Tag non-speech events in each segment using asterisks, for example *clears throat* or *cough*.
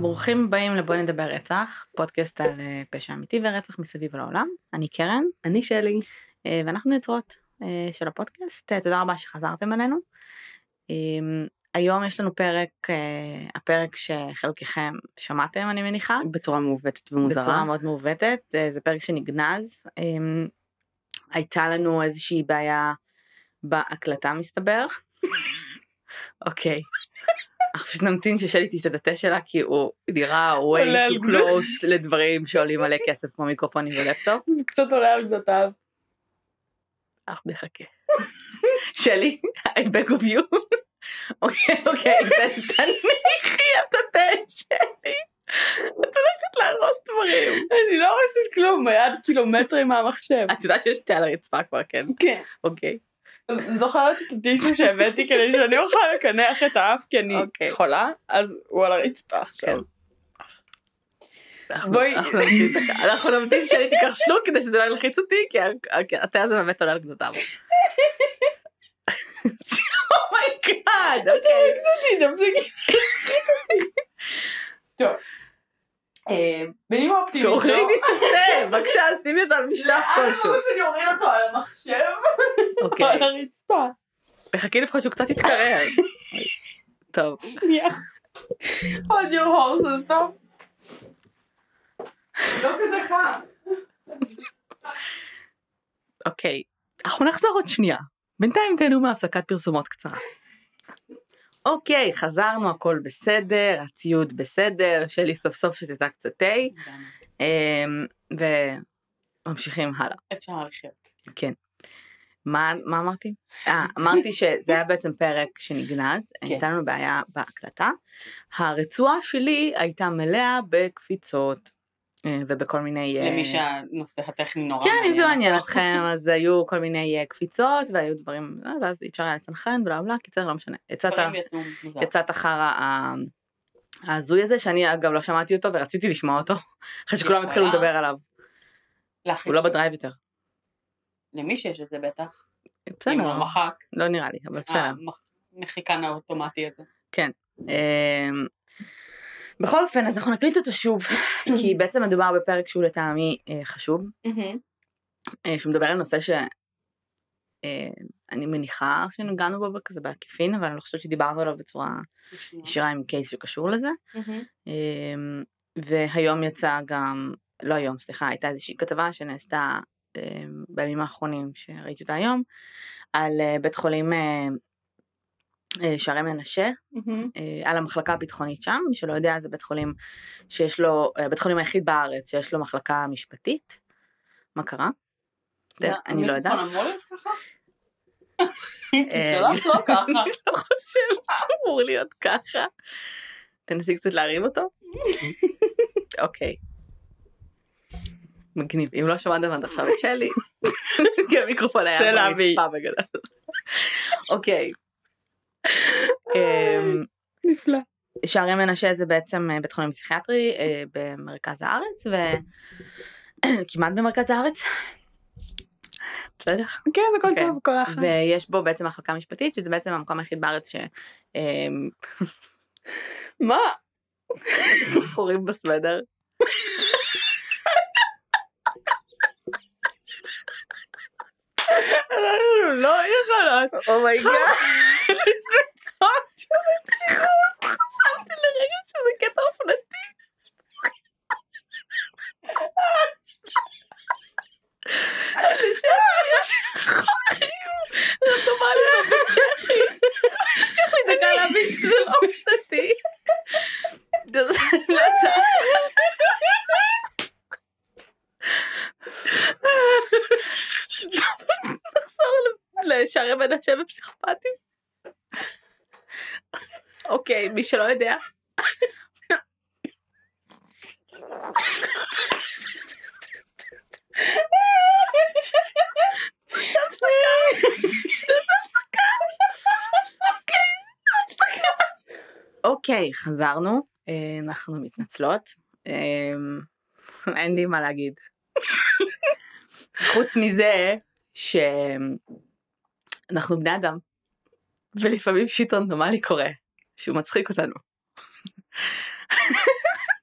וברוכים הבאים לבוא נדבר רצח, פודקאסט על אה, פשע אמיתי ורצח מסביב לעולם. אני קרן. אני שלי. אה, ואנחנו נעצרות אה, של הפודקאסט, תודה רבה שחזרתם אלינו. היום יש לנו פרק, הפרק שחלקכם שמעתם אני מניחה. בצורה מעוותת ומוזרה. בצורה מאוד מעוותת, זה פרק שנגנז. הייתה לנו איזושהי בעיה בהקלטה מסתבר. *laughs* אוקיי. אנחנו פשוט נמתין ששלי תשתה את התה שלה כי הוא נראה way too close לדברים שעולים מלא כסף כמו מיקרופונים ולפטופ. *laughs* קצת עולה על גדותיו. אנחנו נחכה. שלי, I beg of you. אוקיי אוקיי *laughs* תניחי את התה שלי. את הולכת להרוס דברים. אני לא הורסת כלום, היד קילומטרים מהמחשב. את יודעת שיש תה על הרצפה כבר כן? כן. אוקיי. זוכרת את הטישו שהבאתי כדי שאני אוכל לקנח את האף כי אני אוקיי. חולה אז הוא על הרצפה עכשיו. בואי אנחנו נמתין שאני תיקח שלוק כדי שזה לא ילחיץ אותי כי התה הזה באמת עולה על גדותיו. *laughs* oh my god אוקיי. *laughs* טוב. בנימה אופטימית. תורידי את התה *laughs* בבקשה שימי אותו על משטח כלשהו. לאן שאני אוריד אותו על המחשב? אוקיי. על הרצפה. תחכי לפחות שהוא קצת יתקרר. טוב. שנייה. hold your horses טוב. לא כזה חם. אוקיי. אנחנו נחזור עוד שנייה. בינתיים תהנו מהפסקת פרסומות קצרה. אוקיי, חזרנו, הכל בסדר, הציוד בסדר, שלי סוף סוף שתתה קצת תה, אמ, וממשיכים הלאה. אפשר לחיות. כן. מה, מה אמרתי? אה, אמרתי שזה היה בעצם פרק שנגנז, כן. הייתה לנו בעיה בהקלטה. הרצועה שלי הייתה מלאה בקפיצות ובכל מיני... אה, למי שהנושא הטכני נורא כן, אם זה מעניין. אתכם, אז היו כל מיני אה, קפיצות והיו דברים, אה, ואז אי אפשר היה לסנכרן בלה בלה, קיצר לא משנה. יצאת, אחר ההזוי הזה, שאני אגב לא שמעתי אותו ורציתי לשמוע אותו, *laughs* אחרי שכולם התחילו? לדבר עליו. הוא לא ב Drive יותר. למי שיש את זה בטח. בסדר, אם הוא מחק. לא נראה לי, אבל בסדר. המחיקן האוטומטי הזה. אמ, בכל אופן, אז אנחנו נקליט אותו שוב, *coughs* כי בעצם מדובר בפרק שהוא לטעמי אה, חשוב, אה, שהוא מדבר על נושא שאני מניחה שנגענו בו כזה בעקיפין, אבל אני לא חושבת שדיברנו עליו בצורה ישירה. עם קייס שקשור לזה. אמ, והיום יצא גם, לא היום, סליחה, הייתה איזושהי כתבה שנעשתה אמ, בימים האחרונים, שראיתי אותה היום, על אה, בית חולים אה, אה, שערי מנשה, אה, על המחלקה הביטחונית שם, מי שלא יודע זה בית חולים שיש לו, אה, בית חולים היחיד בארץ שיש לו מחלקה משפטית. מה קרה? אני לא יודעת. המיקרופון אמור להיות ככה? אה, שלך לא ככה. אני לא חושבת שאמור להיות ככה. תנסי קצת להרים אותו. אוקיי. מגניב. אם לא שמעתם עד עכשיו את שלי, *laughs* כי המיקרופון היה בגדול. אוקיי. *laughs* אמ, נפלא. שערי מנשה זה בעצם אה, בית חולים פסיכיאטרי אה, במרכז הארץ וכמעט *clears throat* במרכז הארץ. בסדר. כן, הכל אוקיי. טוב, הכל אחלה. ויש בו בעצם מחלקה משפטית שזה בעצם המקום היחיד בארץ ש... אמ, *laughs* מה? *laughs* חורים בסוודר. לא יכולות. oh my god. חשבתי לרגע שזה קטע אופנתי. יש חורים רנדומליים בצ'כי. לקח לי דקה להבין שזה לא אופנתי. נחזור לשערי מנשה ופסיכופטים. אוקיי, מי שלא יודע. אוקיי, חזרנו, אה, אנחנו מתנצלות, אה, אין לי מה להגיד. חוץ מזה שאנחנו בני אדם, ולפעמים שיט רנדומלי קורה, שהוא מצחיק אותנו.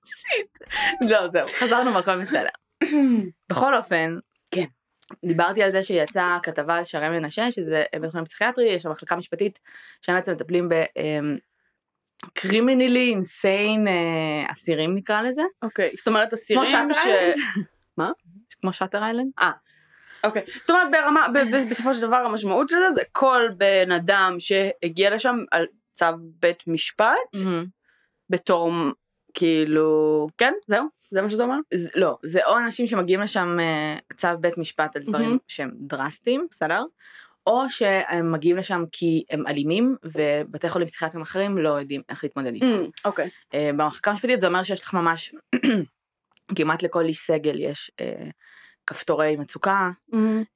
שיט. לא, זהו, חזרנו והכל בסדר. בכל אופן, כן. דיברתי על זה שיצאה כתבה על שערי מנשה, שזה בית חולים פסיכיאטרי, יש שם מחלקה משפטית, שהם בעצם מטפלים ב... קרימינלי אינסיין אסירים נקרא לזה. אוקיי, זאת אומרת אסירים כמו שאטר ש... איילנד. מה? כמו שאטר איילנד? אוקיי, זאת אומרת ברמה, ב- ב- בסופו של דבר המשמעות של זה זה כל בן אדם שהגיע לשם על צו בית משפט בתור כאילו, כן, זהו, זה מה שזה אומר? זה- לא, זה או אנשים שמגיעים לשם אה, צו בית משפט על דברים מהמם. שהם דרסטיים, בסדר? או שהם מגיעים לשם כי הם אלימים ובתי חולים פסיכיאטרים אחרים לא יודעים איך להתמודד איתם. אוקיי. אה, במחלקה המשפטית זה אומר שיש לך ממש *clears throat* כמעט לכל איש סגל יש אה, כפתורי מצוקה,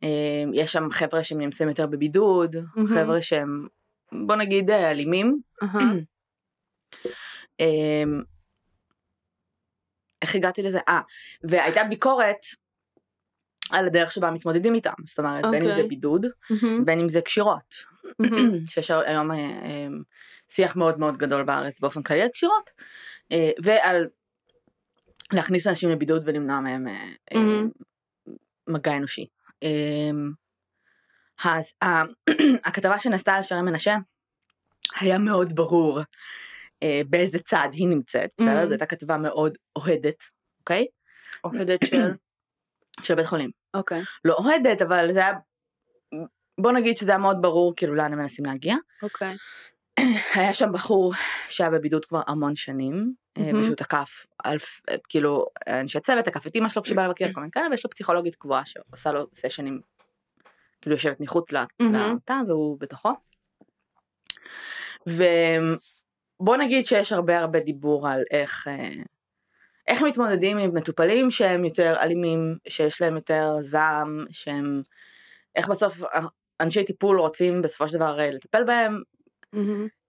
אה, יש שם חבר'ה שהם נמצאים יותר בבידוד, מהמם. חבר'ה שהם בוא נגיד אה, אלימים. אה, איך הגעתי לזה? אה, והייתה ביקורת על הדרך שבה מתמודדים איתם, זאת אומרת בין אם זה אוקיי. בידוד, מהמם. בין אם זה קשירות. *clears throat* שיש היום שיח מאוד מאוד גדול בארץ באופן כללי על קשירות, ועל להכניס אנשים לבידוד ולמנוע מהם מהמם. מגע אנושי. ה- *clears throat* הכתבה שנעשתה על שרי מנשה היה מאוד ברור אה, באיזה צד היא נמצאת, בסדר? מהמם. זו הייתה כתבה מאוד אוהדת, אוקיי? אוהדת של... *clears throat* של בית חולים. אוקיי. לא אוהדת, אבל זה היה, בוא נגיד שזה היה מאוד ברור כאילו לאן הם מנסים להגיע. אוקיי. *clears throat* היה שם בחור שהיה בבידוד כבר המון שנים. ושהוא תקף, אלף, אה, כאילו, אנשי צוות, תקף את אמא שלו כשבא לבקר, *coughs* כל מיני כאלה, ויש לו פסיכולוגית קבועה שעושה לו סשנים, כאילו יושבת מחוץ. לתא והוא בתוכו. ובוא נגיד שיש הרבה הרבה דיבור על איך, אה, איך מתמודדים עם מטופלים שהם יותר אלימים, שיש להם יותר זעם, שהם, איך בסוף אנשי טיפול רוצים בסופו של דבר אה, לטפל בהם, מהמם.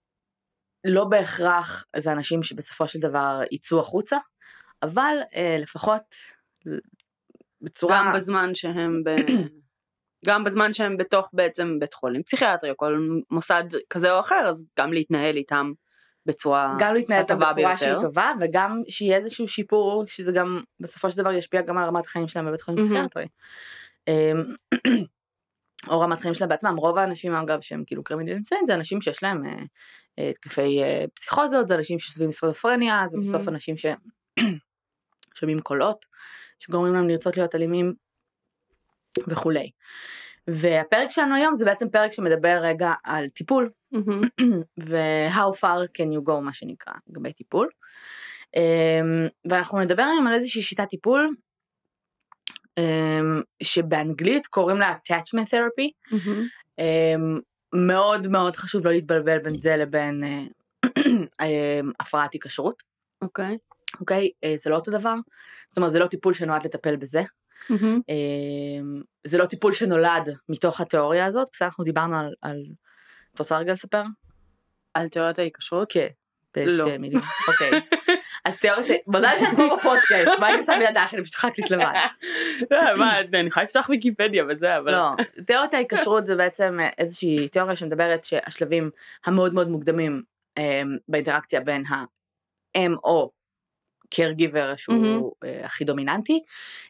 לא בהכרח זה אנשים שבסופו של דבר יצאו החוצה, אבל אה, לפחות בצורה... גם בזמן שהם ב... *clears throat* גם בזמן שהם בתוך בעצם בית חולים פסיכיאטרי או כל מוסד כזה או אחר אז גם להתנהל איתם בצורה גם להתנהל איתם הטובה בצורה שהיא ביותר. טובה וגם שיהיה איזשהו שיפור שזה גם בסופו של דבר ישפיע גם על רמת החיים שלהם בבית חולים. פסיכיאטרי. אמ, *clears throat* או רמת חיים שלהם בעצמם רוב האנשים אגב שהם כאילו קרימינל אינסיין זה אנשים שיש להם אה, התקפי אה, פסיכוזות זה אנשים שסביבים מסכיזופרניה זה בסוף מהמם. אנשים ששומעים *clears throat* קולות שגורמים להם לרצות להיות אלימים וכולי. והפרק שלנו היום זה בעצם פרק שמדבר רגע על טיפול. *clears throat* ו-how far can you go מה שנקרא לגבי טיפול. Um, ואנחנו נדבר היום על איזושהי שיטת טיפול um, שבאנגלית קוראים לה attachment therapy. מהמם. מאוד מאוד חשוב לא להתבלבל בין זה לבין uh, *clears throat* um, הפרעת היקשרות, אוקיי. אוקיי? Uh, זה לא אותו דבר. זאת אומרת זה לא טיפול שנועד לטפל בזה. זה לא טיפול שנולד מתוך התיאוריה הזאת. בסדר אנחנו דיברנו על... על... את רוצה רגע לספר? על תיאוריית ההיקשרות? כן. לא. בשתי מילים. אוקיי. *laughs* אז תיאורטית, מזל שאת פה בפודקאסט, מה הייתי עושה בלעדייך, אני פשוט חקלית *laughs* לבד. מה, אני יכולה לפתוח ויקיפדיה וזה אבל לא, תיאוריית ההיקשרות זה בעצם איזושהי תיאוריה שמדברת שהשלבים המאוד מאוד מוקדמים אה, באינטראקציה בין האם או caregiver שהוא אה, הכי דומיננטי,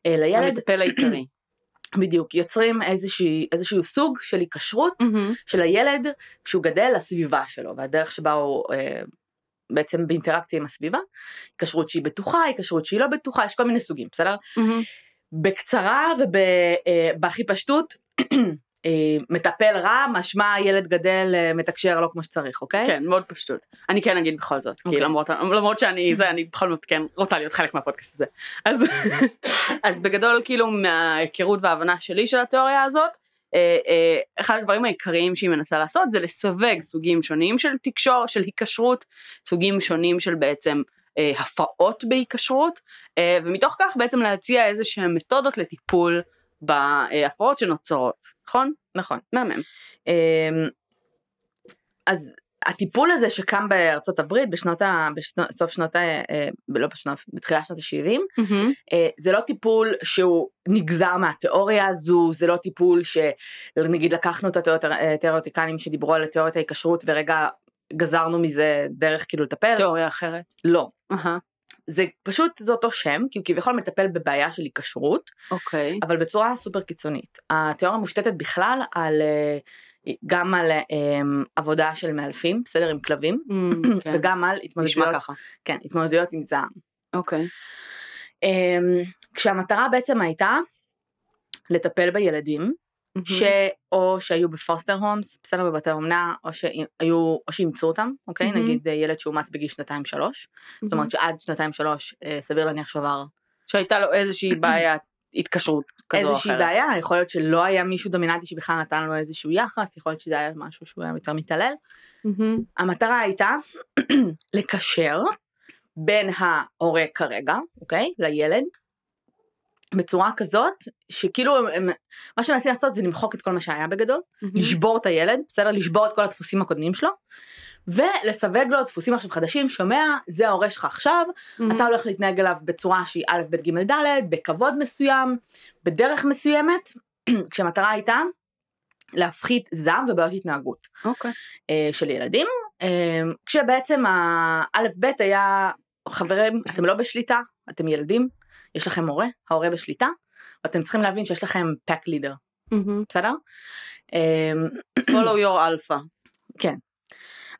אה, לילד, המטפל העיקרי. *clears throat* בדיוק, יוצרים איזושהי- איזשהו סוג של היקשרות מהמם. של הילד כשהוא גדל לסביבה שלו והדרך שבה הוא אה, בעצם באינטראקציה עם הסביבה, היקשרות שהיא בטוחה, היקשרות שהיא לא בטוחה, יש כל מיני סוגים, בסדר? מהמם. בקצרה ובהכי פשטות, *clears throat* אה, מטפל רע, משמע ילד גדל אה, מתקשר לא כמו שצריך, אוקיי? כן מאוד פשטות. אני כן אגיד בכל זאת, כי אוקיי. למרות למרות שאני זה אני בכל זאת כן רוצה להיות חלק מהפודקאסט הזה. אז *laughs* אז בגדול כאילו מההיכרות וההבנה שלי של התיאוריה הזאת. אה, אה, אחד הדברים העיקריים שהיא מנסה לעשות זה לסווג סוגים שונים של תקשור, של היקשרות, סוגים שונים של בעצם אה, הפרעות בהיקשרות, ומתוך כך בעצם להציע איזה שהם מתודות לטיפול בהפרעות שנוצרות, נכון? נכון. מהמם. אמ, אז הטיפול הזה שקם בארצות הברית בשנות ה... בסוף שנות ה... אה, לא בשנות, בתחילת שנות ה-70, אה, זה לא טיפול שהוא נגזר מהתיאוריה הזו, זה לא טיפול שנגיד לקחנו את התיאורטיקנים שדיברו על תיאוריית ההיקשרות ורגע גזרנו מזה דרך כאילו לטפל. תיאוריה אחרת. לא. אהה. זה פשוט, זה אותו שם, כי הוא כביכול מטפל בבעיה של היקשרות, אוקיי. אבל בצורה סופר קיצונית. התיאוריה מושתתת בכלל על, אה, גם על אה, עבודה של מאלפים, בסדר, עם כלבים, Mm, כן. *coughs* וגם על התמודדויות. כן, התמודדויות עם זעם. אוקיי. אמ, כשהמטרה בעצם הייתה לטפל בילדים, שאו שהיו בפוסטר הומס, בסדר בבתי אומנה, או שהיו, או שאימצו אותם, אוקיי? מהמם. נגיד אה, ילד שאומץ בגיל שנתיים שלוש, זאת אומרת שעד שנתיים שלוש אה, סביר להניח שעבר שהייתה לו איזושהי בעיה *coughs* התקשרות כזו או איזושהי אחרת. בעיה, יכול להיות שלא היה מישהו דומיננטי שבכלל נתן לו איזשהו יחס, יכול להיות שזה היה משהו שהוא היה יותר מתעלל. המטרה הייתה *clears throat* לקשר בין ההורה כרגע, אוקיי? לילד, בצורה כזאת שכאילו הם, הם, מה שמנסים לעשות זה למחוק את כל מה שהיה בגדול. לשבור את הילד, בסדר? לשבור את כל הדפוסים הקודמים שלו, ולסווג לו דפוסים עכשיו חדשים, שומע, זה ההורה שלך עכשיו, מהמם. אתה הולך להתנהג אליו בצורה שהיא א', ב', ג', ד', בכבוד מסוים, בדרך מסוימת, *clears throat* כשהמטרה הייתה להפחית זעם ובעיות התנהגות אוקיי. אה, של ילדים, אה, כשבעצם האלף ב' היה, חברים, אתם לא בשליטה, אתם ילדים, יש לכם הורה, ההורה בשליטה, ואתם צריכים להבין שיש לכם pack leader, מהמם. בסדר? אה, *clears throat* follow your alpha. כן.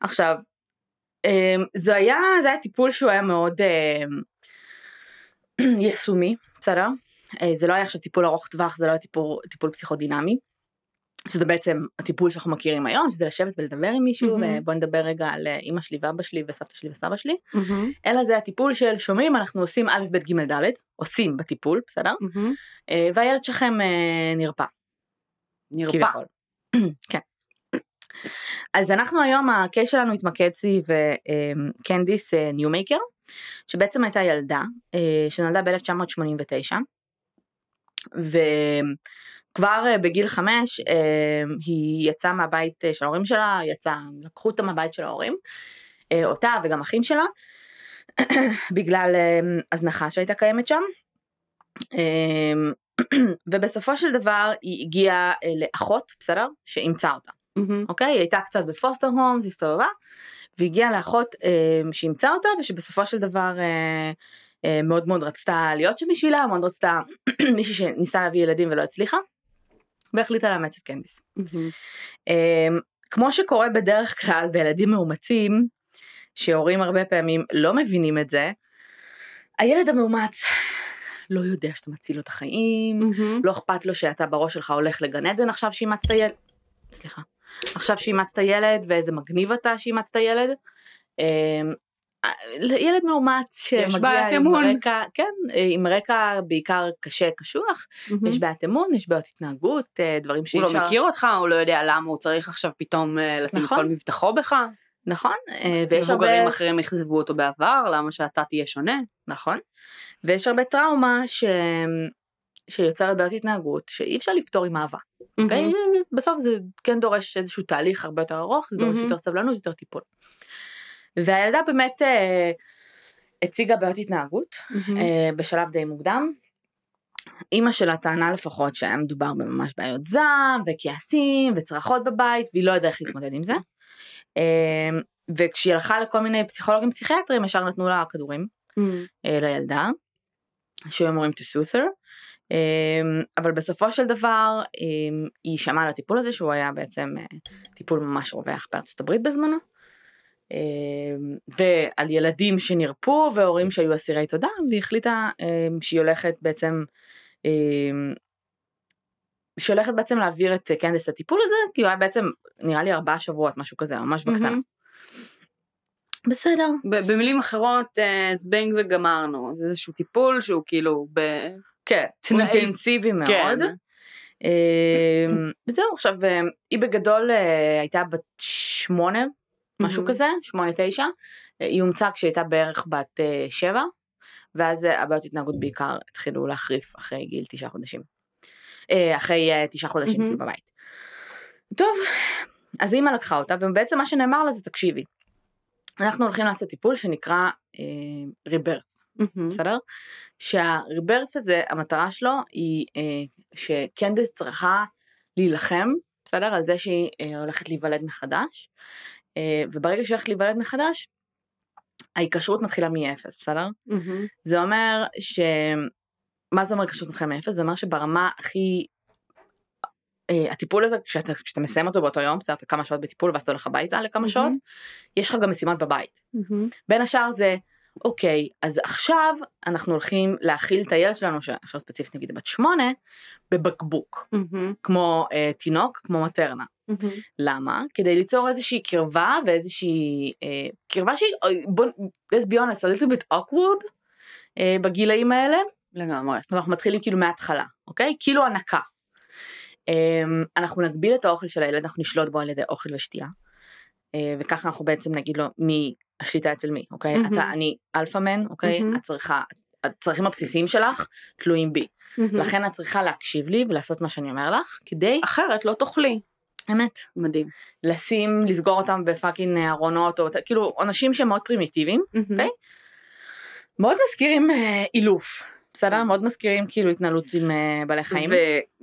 עכשיו, אמ, זה היה, זה היה טיפול שהוא היה מאוד אמ, יישומי, בסדר? אה, זה לא היה עכשיו טיפול ארוך טווח, זה לא היה טיפול, טיפול פסיכודינמי. שזה בעצם הטיפול שאנחנו מכירים היום, שזה לשבת ולדבר עם מישהו, מהמם. ובוא נדבר רגע על אה, אמא שלי ואבא שלי וסבתא שלי וסבא שלי, מהמם. אלא זה הטיפול של שומעים, אנחנו עושים א', ב', ג', ד', עושים בטיפול, בסדר? אה, והילד שלכם נרפא. נרפא. כן. אז אנחנו היום ה case שלנו התמקד סביב אה, קנדיס ניומייקר שבעצם הייתה ילדה אה, שנולדה ב-1989 וכבר אה, בגיל חמש אה, היא יצאה מהבית אה, של ההורים שלה, יצאה, לקחו אותה מהבית של ההורים, אה, אותה וגם אחים שלה *clears throat* בגלל אה, הזנחה שהייתה קיימת שם. אה, *clears throat* ובסופו של דבר היא הגיעה אה, לאחות, בסדר? שאימצה אותה. מהמם. אוקיי? היא הייתה קצת בפוסטר הומס, הסתובבה, והגיעה לאחות אה, שאימצה אותה, ושבסופו של דבר אה, אה, מאוד מאוד רצתה להיות שם בשבילה, מאוד רצתה *clears throat* מישהי שניסתה להביא ילדים ולא הצליחה, והחליטה לאמץ את קנדיס. מהמם. אה, כמו שקורה בדרך כלל בילדים מאומצים, שהורים הרבה פעמים לא מבינים את זה, הילד המאומץ לא יודע שאתה מציל לו את החיים, מהמם. לא אכפת לו שאתה בראש שלך הולך לגן עדן עכשיו שאימצת ילד, סליחה, עכשיו שאימצת ילד ואיזה מגניב אתה שאימצת ילד. אמ, ילד מאומץ יש שמגיע עם אמון. רקע, כן, עם רקע בעיקר קשה קשוח, מהמם. יש בעיית אמון, יש בעיות התנהגות, אה, דברים שאי הוא אפשר, לא מכיר אותך, הוא לא יודע למה הוא צריך עכשיו פתאום אה, לשים את נכון. כל מבטחו בך. נכון, אה, ויש מבוגרים הרבה, אחרים אכזבו אותו בעבר, למה שאתה תהיה שונה? נכון, ויש הרבה טראומה ש... שיוצרת בעיות התנהגות שאי אפשר לפתור עם אהבה. אוקיי? בסוף זה כן דורש איזשהו תהליך הרבה יותר ארוך, זה דורש מהמם. יותר סבלנות, יותר טיפול. והילדה באמת אה, הציגה בעיות התנהגות מהמם. אה, בשלב די מוקדם. אימא שלה טענה לפחות שהיה מדובר בממש בעיות זעם וכעסים וצרחות בבית והיא לא ידעה איך להתמודד עם זה. אה, וכשהיא הלכה לכל מיני פסיכולוגים פסיכיאטרים ישר נתנו לה כדורים. אה, לילדה, שהיו אמורים to soothe her, אבל בסופו של דבר אה, היא שמעה על הטיפול הזה שהוא היה בעצם אה, טיפול ממש רווח בארצות הברית בזמנו, אה, ועל ילדים שנרפו והורים שהיו אסירי תודה, והיא החליטה שהיא הולכת בעצם אה, שהיא הולכת בעצם להעביר את אה, קנדס לטיפול הזה, כי הוא היה בעצם נראה לי ארבעה שבועות משהו כזה ממש בקטנה. מהמם. בסדר. במילים אחרות, אה, זבנג וגמרנו, זה איזשהו טיפול שהוא כאילו ב... כן, תנאי- אינטנסיבי מאוד. כן. אמ, *laughs* וזהו, עכשיו אה, היא בגדול אה, הייתה בת שמונה, משהו מהמם. כזה, שמונה תשע, אה, היא אומצה כשהיא הייתה בערך בת אה, שבע, ואז הבעיות התנהגות בעיקר התחילו להחריף אחרי גיל תשעה חודשים. אחרי תשעה חודשים מהמם. כאילו בבית. טוב, אז אימא לקחה אותה, ובעצם מה שנאמר לה זה תקשיבי, אנחנו הולכים לעשות טיפול שנקרא ריבר. מהמם. בסדר? שהריברס הזה, המטרה שלו היא אה, שקנדס צריכה להילחם, בסדר? על זה שהיא אה, הולכת להיוולד מחדש, אה, וברגע שהיא הולכת להיוולד מחדש, ההיקשרות מתחילה מאפס, בסדר? מהמם. זה אומר ש... מה זה אומר קשור מתחילה מאפס? זה אומר שברמה הכי... אה, הטיפול הזה, כשאתה, כשאתה מסיים אותו באותו יום, בסדר, אתה כמה שעות בטיפול ואז אתה הולך הביתה לכמה מהמם. שעות, יש לך גם משימות בבית. מהמם. בין השאר זה, אוקיי, אז עכשיו אנחנו הולכים להאכיל את הילד שלנו, שעכשיו ספציפית נגיד בת שמונה, בבקבוק, מהמם. כמו אה, תינוק, כמו מטרנה. מהמם. למה? כדי ליצור איזושהי קרבה ואיזושהי אה, קרבה שהיא, בוא, let's be honest, a little bit awkward אה, בגילאים האלה, לגמרי. ואנחנו מתחילים כאילו מההתחלה, אוקיי? כאילו הנקה. אה, אנחנו נגביל את האוכל של הילד, אנחנו נשלוט בו על ידי אוכל ושתייה, אה, וככה אנחנו בעצם נגיד לו מי השליטה אצל מי, אוקיי? מהמם. אתה, אני alpha man, אוקיי? מהמם. את צריכה, הצרכים הבסיסיים שלך תלויים בי. מהמם. לכן את צריכה להקשיב לי ולעשות מה שאני אומר לך, כדי, אחרת לא תאכלי. אמת, מדהים. לשים, לסגור אותם ב fucking ארונות, או כאילו אנשים שהם מאוד פרימיטיביים, אוקיי. מאוד מזכירים אה, אילוף, בסדר? מאוד מזכירים כאילו התנהלות עם אה, בעלי חיים.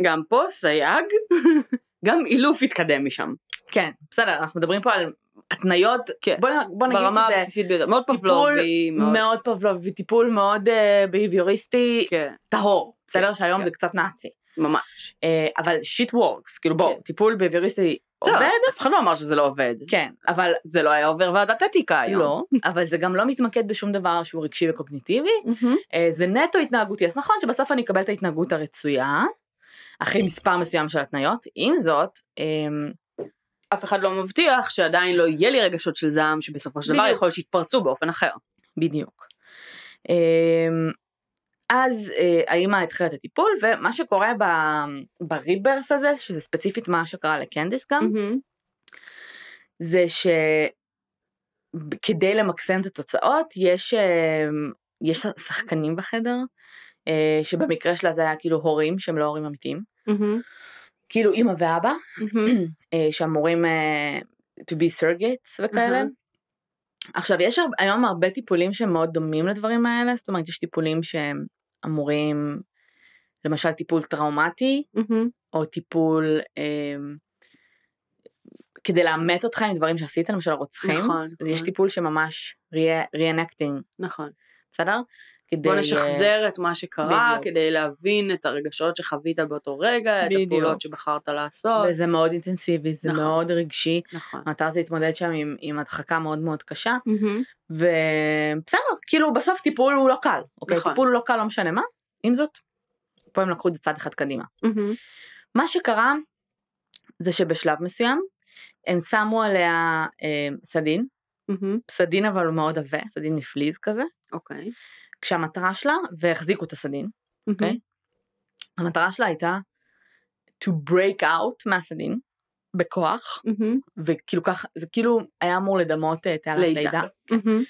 וגם פה סייג, *laughs* גם אילוף התקדם משם. כן, בסדר, אנחנו מדברים פה על התניות, כן. בוא, בוא נגיד ברמה שזה הבסיסית ביותר. מאוד פבלובי. מאוד- מאוד פבלובי, טיפול מאוד אה, בהביוריסטי, כן, טהור, בסדר? כן, שהיום כן. זה קצת נאצי. ממש. אה, אבל shit works, כאילו בוא, כן. טיפול בהביוריסטי טוב, עובד, אף אחד לא אמר שזה לא עובד. כן, אבל זה לא היה עובר ועדת אתיקה היום. לא, אבל זה גם לא מתמקד בשום דבר שהוא רגשי וקוגניטיבי. אה, זה נטו התנהגותי, אז נכון שבסוף אני אקבל את ההתנהגות הרצויה, אחרי מספר מסוים של התניות, עם זאת, אף אחד לא מבטיח שעדיין לא יהיה לי רגשות של זעם שבסופו של דבר. יכול להיות שיתפרצו באופן אחר. בדיוק. אמ, אז אה, האמא התחילה את הטיפול, ומה שקורה ב- בריברס הזה, שזה ספציפית מה שקרה לקנדיס גם, מהמם. זה שכדי למקסם את התוצאות, יש, אמ, יש שחקנים בחדר, אה, שבמקרה שלה זה היה כאילו הורים שהם לא הורים אמיתיים, מהמם. כאילו אימא ואבא. *clears throat* אה, שאמורים אה, to be surrogates וכאלה. עכשיו יש היום הרבה טיפולים שהם מאוד דומים לדברים האלה, זאת אומרת יש טיפולים שהם אמורים, למשל טיפול טראומטי. או טיפול אה, כדי לאמת אותך עם דברים שעשית, למשל רוצחים, נכון, יש נכון. טיפול שממש re-enacting, נכון. בסדר? כדי, בוא נשחזר את מה שקרה בדיוק. כדי להבין את הרגשות שחווית באותו רגע, את בדיוק. הפעולות שבחרת לעשות. וזה מאוד אינטנסיבי, זה נכון. מאוד רגשי, נכון. המטרה זה להתמודד שם עם, עם הדחקה מאוד מאוד קשה, מהמם. ובסדר, כאילו בסוף טיפול הוא לא קל, אוקיי? נכון. טיפול הוא לא קל לא משנה מה, עם זאת, פה הם לקחו את זה צעד אחד קדימה. מהמם. מה שקרה זה שבשלב מסוים הם שמו עליה אה, סדין, מהמם. סדין אבל הוא מאוד עבה, סדין מפליז כזה, אוקיי. כשהמטרה שלה, והחזיקו את הסדין, אוקיי? מהמם. המטרה שלה הייתה to break out מהסדין בכוח, מהמם. וכאילו ככה, זה כאילו היה אמור לדמות אה, תעלת לידה. לידה, מהמם.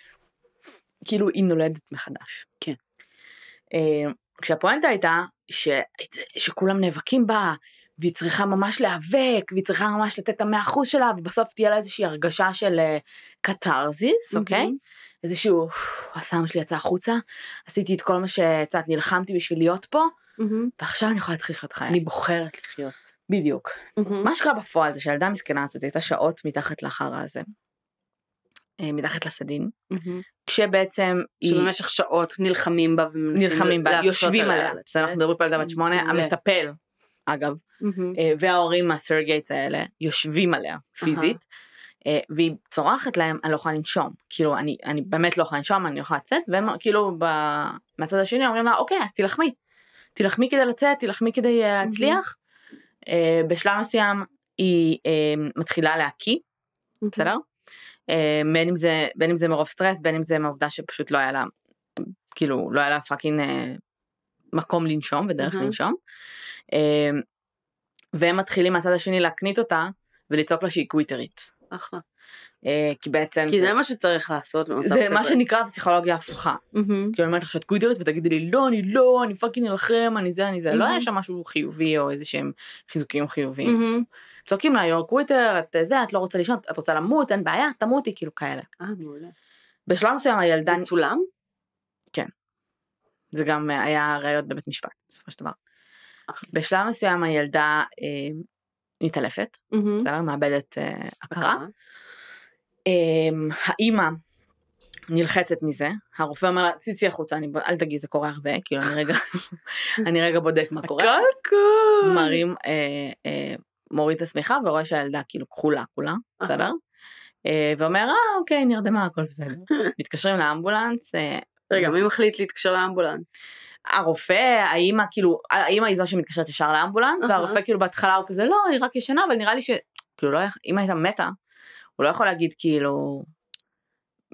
כאילו היא נולדת מחדש. כן. אה, כשהפואנטה הייתה ש... שכולם נאבקים בה, והיא צריכה ממש להיאבק, והיא צריכה ממש לתת את המאה אחוז שלה, ובסוף תהיה לה איזושהי הרגשה של אה, קתרזיס, אוקיי? מהמם. איזשהו, הסם שלי יצא החוצה, עשיתי את כל מה יודעת, נלחמתי בשביל להיות פה, מהמם. ועכשיו אני יכולה להתחיל לחיות חיי. אני בוחרת לחיות. בדיוק. מהמם. מה שקרה בפועל זה שהילדה המסכנה הזאת הייתה שעות מתחת לחרא הזה, אה, מתחת לסדין, מהמם. כשבעצם היא... שבמשך שעות נלחמים בה ומנסים נלחמים בה, יושבים עליה. בסדר, אנחנו מדברים פה על ילדה בת שמונה. המטפל, אגב. אה, וההורים מהסרגייטס האלה, יוצבים עליה פיזית, והיא צורחת להם, אני לא יכולה לנשום, כאילו, אני, אני באמת לא יכולה לנשום, אני לא יכולה לצאת, והם כאילו, ב- מהצד השני אומרים לה, אוקיי, אז תילחמי, תילחמי כדי לצאת, תילחמי כדי אה, להצליח. אה, בשלב מסוים היא אה, מתחילה להקיא, בסדר? אה, בין אם זה בין אם זה מרוב סטרס בין אם זה מהעובדה שפשוט לא היה לה כאילו לא היה לה fucking אה, מקום לנשום ודרך מהמם. לנשום. אה, והם מתחילים מהצד השני להקניט אותה ולצעוק לה שהיא קוויטרית. אחלה. אה, כי בעצם כי זה מה שצריך לעשות במצב זה כזה. מה שנקרא פסיכולוגיה הפוכה. מהמם. כאילו אני אומרת לך שאת קוויטרית ותגידי לי לא אני לא אני fucking נלחם אני זה אני זה לא מהמם. היה שם משהו חיובי או איזה שהם חיזוקים חיוביים. מהמם. צועקים לה יור קוויטר את זה את לא רוצה לישון את רוצה למות אין בעיה תמותי כאילו כאלה. אה, מעולה. בשלב מסוים הילדה זה צולם? זה גם אה, היה ראיות בבית משפט בסופו של דבר. בשלב מסוים הילדה אה, מתעלפת. בסדר? מאבדת אה, הכרה. אמ, האימא נלחצת מזה, הרופא אומר לה, ציצי החוצה, אני, אל תגידי, זה קורה הרבה, כאילו אני רגע, *laughs* אני רגע בודק מה קורה, קלקול. מרים, אה, אה, מוריד את השמיכה ורואה שהילדה כאילו כחולה כולה, בסדר? אה, ואומר, אה אוקיי, נרדמה, הכל בסדר. *laughs* מתקשרים לאמבולנס, אה, רגע, מי מחליט להתקשר לאמבולנס? הרופא, האימא כאילו, האימא היא זו שמתקשרת ישר לאמבולנס, אהה. והרופא כאילו בהתחלה הוא כזה, לא, היא רק ישנה, אבל נראה לי ש... כאילו, לא, אם הייתה מתה, הוא לא יכול להגיד כאילו,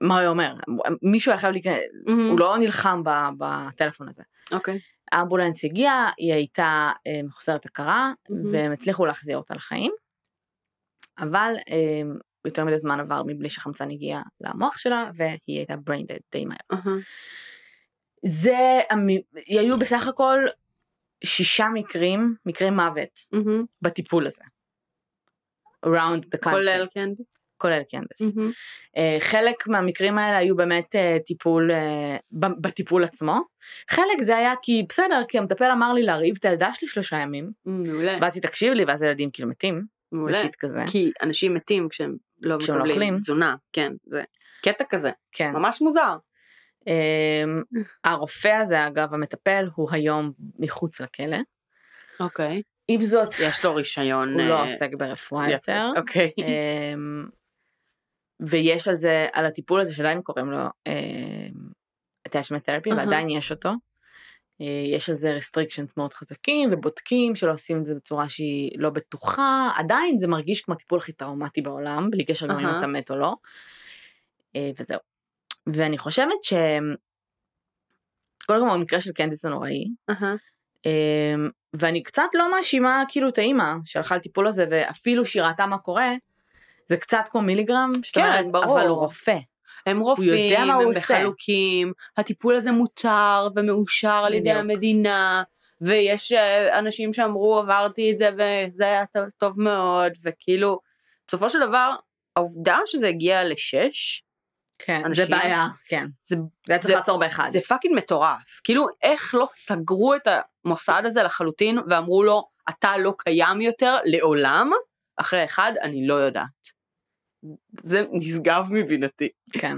מה הוא אומר, מישהו היה חייב להיכנס, הוא לא נלחם ב- בטלפון הזה. אוקיי. האמבולנס הגיע, היא הייתה אה, מחוסרת הכרה, מהמם. והם הצליחו להחזיר אותה לחיים, אבל אה, יותר מדי זמן עבר מבלי שחמצן הגיע למוח שלה, והיא הייתה brain dead די מהר. אהה. זה, היו בסך הכל שישה מקרים, מקרי מוות מהמם. בטיפול הזה. around the country. כולל קנדי. כולל קנדס. מהמם. אה, חלק מהמקרים האלה היו באמת אה, טיפול, ב- בטיפול עצמו. חלק זה היה כי בסדר, כי המטפל אמר לי להרעיב את הילדה שלי שלושה ימים, מעולה. ואז היא תקשיב לי, ואז הילדים כאילו מתים, מעולה. כזה. כי אנשים מתים כשהם לא כשהם לא. מקבלים תזונה. כן, זה קטע כזה. כן. ממש מוזר. אה, הרופא הזה, אגב, המטפל, הוא היום מחוץ לכלא. אוקיי. עם זאת, יש לו רישיון. הוא לא אה, עוסק ברפואה. יותר. אוקיי. אמ, ויש על זה, על הטיפול הזה שעדיין קוראים לו אמ, attachment therapy. ועדיין יש אותו. אה, יש על זה restrictions מאוד חזקים ובודקים שלא עושים את זה בצורה שהיא לא בטוחה, עדיין זה מרגיש כמו הטיפול הכי טראומטי בעולם, בלי קשר גם אם. אתה מת או לא. אה, וזהו. ואני חושבת ש... קודם כל המקרה של קנדיס זה נוראי, אהה. אמ, ואני קצת לא מאשימה כאילו את האימא שהלכה לטיפול הזה ואפילו שהיא ראתה מה קורה, זה קצת כמו מיליגרם, שאת כן, אומרת, ברור. אבל הוא רופא. הם רופאים, הם עושה. בחלוקים, הטיפול הזה מותר ומאושר על ידי. המדינה, ויש אה, אנשים שאמרו עברתי את זה וזה היה טוב מאוד, וכאילו, בסופו של דבר, העובדה שזה הגיע לשש, כן, אנשים- זה בעיה, כן. זה, זה היה צריך לעצור באחד. זה fucking מטורף. כאילו, איך לא סגרו את המוסד הזה לחלוטין ואמרו לו, אתה לא קיים יותר לעולם, אחרי אחד, אני לא יודעת. זה נשגב מבינתי. כן.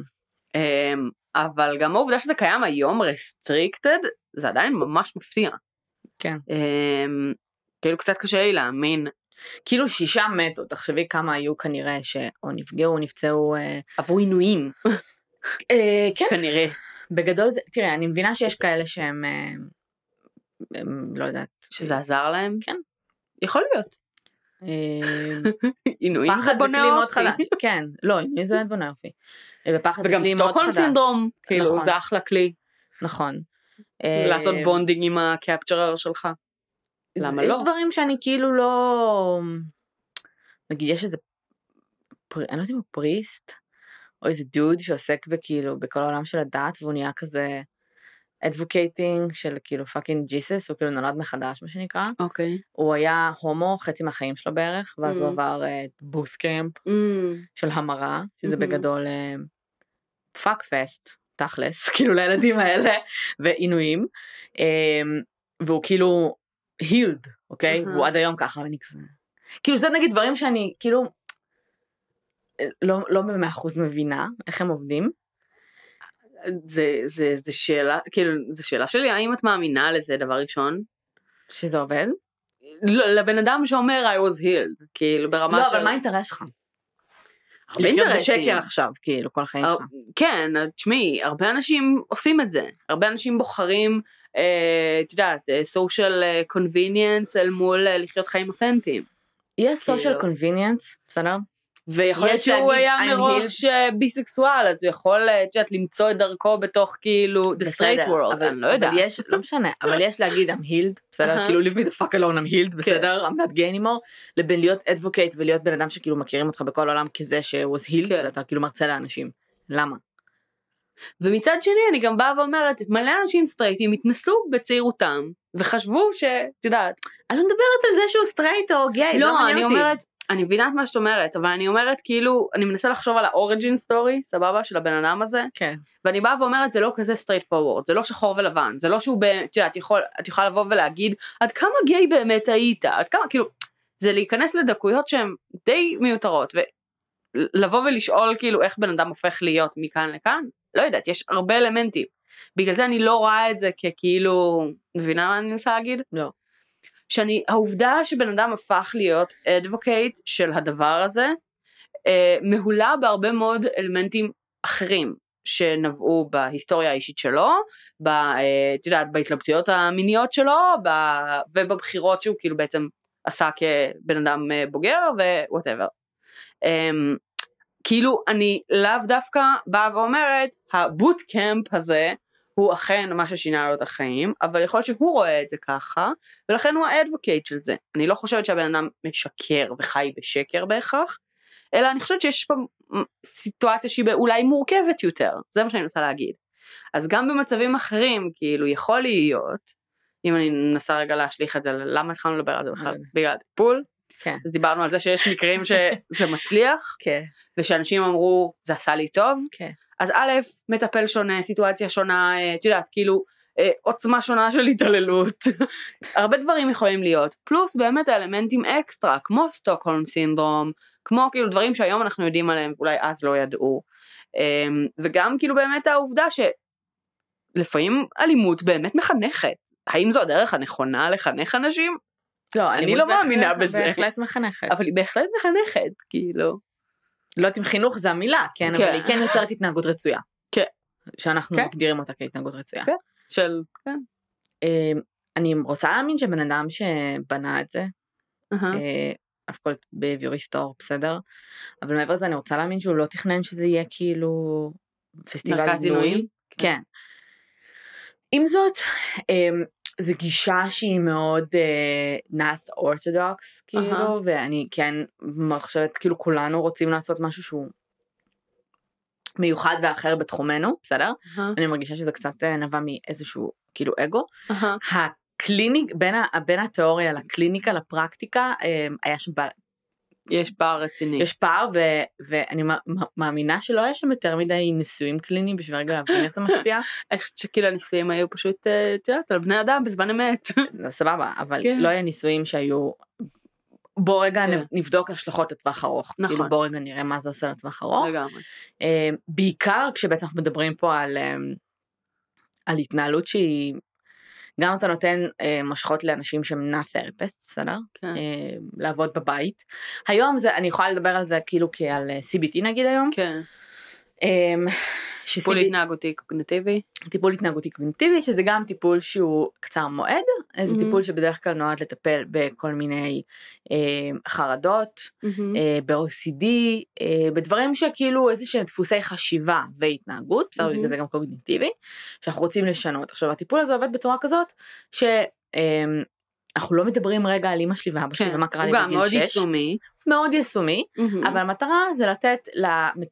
אמ, אבל גם העובדה שזה קיים היום restricted זה עדיין ממש מפתיע. כן. אמ, כאילו קצת קשה לי להאמין כאילו שישה מתו, תחשבי כמה היו כנראה שאו נפגעו או נפצעו. אה, עברו עינויים *laughs* אה, כן, כנראה. בגדול זה, תראה, אני מבינה שיש כאלה שהם, אה, הם, לא יודעת, שזה עזר להם? כן. יכול להיות. *laughs* עינויים זה בונה אופי. כן, לא, עינוי זה באמת בונה אופי. ופחד זה וגם כלי מאוד סטוקהולם חדש. סינדרום, כאילו נכון. זה אחלה כלי נכון. לעשות bonding עם ה capturer שלך. למה יש לא? דברים שאני כאילו לא... נגיד יש איזה... פר... אני לא יודעת אם הוא priest, או איזה דוד שעוסק בכאילו בכל העולם של הדת והוא נהיה כזה advocating של כאילו fucking Jesus, הוא כאילו נולד מחדש מה שנקרא. אוקיי. הוא היה הומו חצי מהחיים שלו בערך, ואז הוא Mm. עבר boot camp של המרה, שזה מהמם. בגדול fuck fest, תכלס, *laughs* כאילו לילדים האלה, ועינויים. אמ, והוא כאילו הילד, אוקיי? אהה. והוא עד היום ככה, ואני כזה... כאילו זה נגיד דברים שאני כאילו אה, לא לא במאה אחוז מבינה איך הם עובדים. זה, זה, זה שאלה, כאילו, זה שאלה שלי, האם את מאמינה לזה דבר ראשון? שזה עובד. לא, לבן אדם שאומר I was healed, כאילו ברמה לא, של... אבל מה האינטרס שלך? הרבה לחיות אינטרסים. בשקר עכשיו, כאילו, כל החיים הר- שלך. כן, תשמעי, הרבה אנשים עושים את זה, הרבה אנשים בוחרים, אה, את יודעת, social convenience אל מול אה, לחיות חיים אותנטיים. יש social כאילו. convenience, בסדר? ויכול להיות שהוא היה מראש אה, ביסקסואל, אז הוא יכול, אה, את יודעת, למצוא את דרכו בתוך כאילו the straight world, אבל- אני לא יודעת. אבל יש, לא משנה, אבל יש להגיד I'm healed, בסדר? כאילו leave me the fuck alone I'm healed, כן. בסדר? I'm not gay anymore, לבין להיות advocate ולהיות בן אדם שכאילו מכירים אותך בכל העולם כזה ש- was healed, כן. ואתה כאילו מרצה לאנשים. למה? ומצד שני אני גם באה ואומרת, מלא אנשים סטרייטים התנסו בצעירותם, וחשבו שאת יודעת, אני לא מדברת על זה שהוא סטרייט או גיי, לא לא, אני אותי. אומרת, אני מבינה את מה שאת אומרת, אבל אני אומרת כאילו, אני מנסה לחשוב על ה origin story, סבבה, של הבן אדם הזה, כן. ואני באה ואומרת, זה לא כזה straightforward, זה לא שחור ולבן, זה לא שהוא, ב- את יודעת, יכול, את יכולה לבוא ולהגיד, עד כמה גיי באמת היית, עד כמה, כאילו, זה להיכנס לדקויות שהן די מיותרות, ולבוא ולשאול כאילו איך בן אדם הופך להיות מכאן לכאן, לא יודעת, יש הרבה אלמנטים. בגלל זה אני לא רואה את זה ככאילו, מבינה מה אני מנסה להגיד? לא. שאני, העובדה שבן אדם הפך להיות אדבוקייט של הדבר הזה, אה, מהולה בהרבה מאוד אלמנטים אחרים שנבעו בהיסטוריה האישית שלו, ב, אה, את יודעת, בהתלבטויות המיניות שלו, ב, ובבחירות שהוא כאילו בעצם עשה כבן אדם אה, בוגר ו whatever. אה, כאילו אני לאו דווקא באה ואומרת, ה boot camp הזה הוא אכן מה ששינה לו את החיים, אבל יכול להיות שהוא רואה את זה ככה, ולכן הוא ה advocate של זה. אני לא חושבת שהבן אדם משקר וחי בשקר בהכרח, אלא אני חושבת שיש פה סיטואציה שהיא אולי מורכבת יותר, זה מה שאני מנסה להגיד. אז גם במצבים אחרים, כאילו, יכול להיות, אם אני מנסה רגע להשליך את זה, למה התחלנו לדבר על זה בכלל? לא בגלל הטיפול? כן. אז דיברנו על זה שיש מקרים שזה מצליח, *laughs* כן. ושאנשים אמרו, זה עשה לי טוב, כן. אז א', מטפל שונה, סיטואציה שונה, אה, את יודעת, כאילו, אה, עוצמה שונה של התעללות, *laughs* הרבה דברים יכולים להיות, פלוס באמת האלמנטים אקסטרה, כמו סטוקהולם סינדרום, כמו כאילו דברים שהיום אנחנו יודעים עליהם, ואולי אז לא ידעו, אמ, וגם כאילו באמת העובדה שלפעמים אלימות באמת מחנכת, האם זו הדרך הנכונה לחנך אנשים? לא, אני לא מאמינה בזה. בהחלט מחנכת. אבל היא בהחלט מחנכת, כאילו. לא יודעת אם חינוך זה המילה, כן, כן. אבל היא כן יוצרת התנהגות רצויה. כן. שאנחנו כן. מגדירים אותה כהתנהגות רצויה. כן. של, כן. אה, אני רוצה להאמין שבן אדם שבנה את זה, אהה. אף כל בביוריסטור בסדר, אבל מעבר לזה אני רוצה להאמין שהוא לא תכנן שזה יהיה כאילו פסטיבל מרכז עינוי. עינויים? כן. עם זאת, אמ, זו גישה שהיא מאוד אה, not orthodox כאילו, אהה. ואני כן חושבת כאילו כולנו רוצים לעשות משהו שהוא מיוחד ואחר בתחומנו, בסדר? אהה. אני מרגישה שזה קצת אה, נבע מאיזשהו כאילו אגו. אהה. הקליניק, בין, ה, בין התיאוריה לקליניקה לפרקטיקה, אמ, היה שם, יש פער רציני. יש פער ו, ואני מא- מא- מאמינה שלא היה שם יותר מדי ניסויים קליניים בשביל רגע להבין *laughs* איך זה משפיע. אני חושבת שכאילו הניסויים היו פשוט, אה, את יודעת, על בני אדם בזמן אמת. *laughs* אז סבבה, אבל כן. לא היה ניסויים שהיו, בוא רגע כן. נבדוק השלכות לטווח ארוך. נכון. כאילו בוא רגע נראה מה זה עושה לטווח ארוך. לגמרי. אה, בעיקר כשבעצם אנחנו מדברים פה על, אה, על התנהלות שהיא, גם אתה נותן אה, מושכות לאנשים שהם not therapists, בסדר? כן. אה, לעבוד בבית. היום זה, אני יכולה לדבר על זה כאילו כעל אה, CBT נגיד היום. כן. אה, טיפול התנהגותי קוגניטיבי. טיפול התנהגותי קוגניטיבי שזה גם טיפול שהוא קצר מועד זה Mhm. טיפול שבדרך כלל נועד לטפל בכל מיני אה, חרדות אה, ב-OCD אה, בדברים שכאילו איזה שהם דפוסי חשיבה והתנהגות בסדר Mhm. בגלל זה גם קוגניטיבי שאנחנו רוצים לשנות עכשיו הטיפול הזה עובד בצורה כזאת שאנחנו לא מדברים רגע על אמא שלי ואבא שלי כן. ומה קרה לי הוא גם בגיל מאוד 6 יישומי. מאוד יישומי מהמם. אבל המטרה זה לתת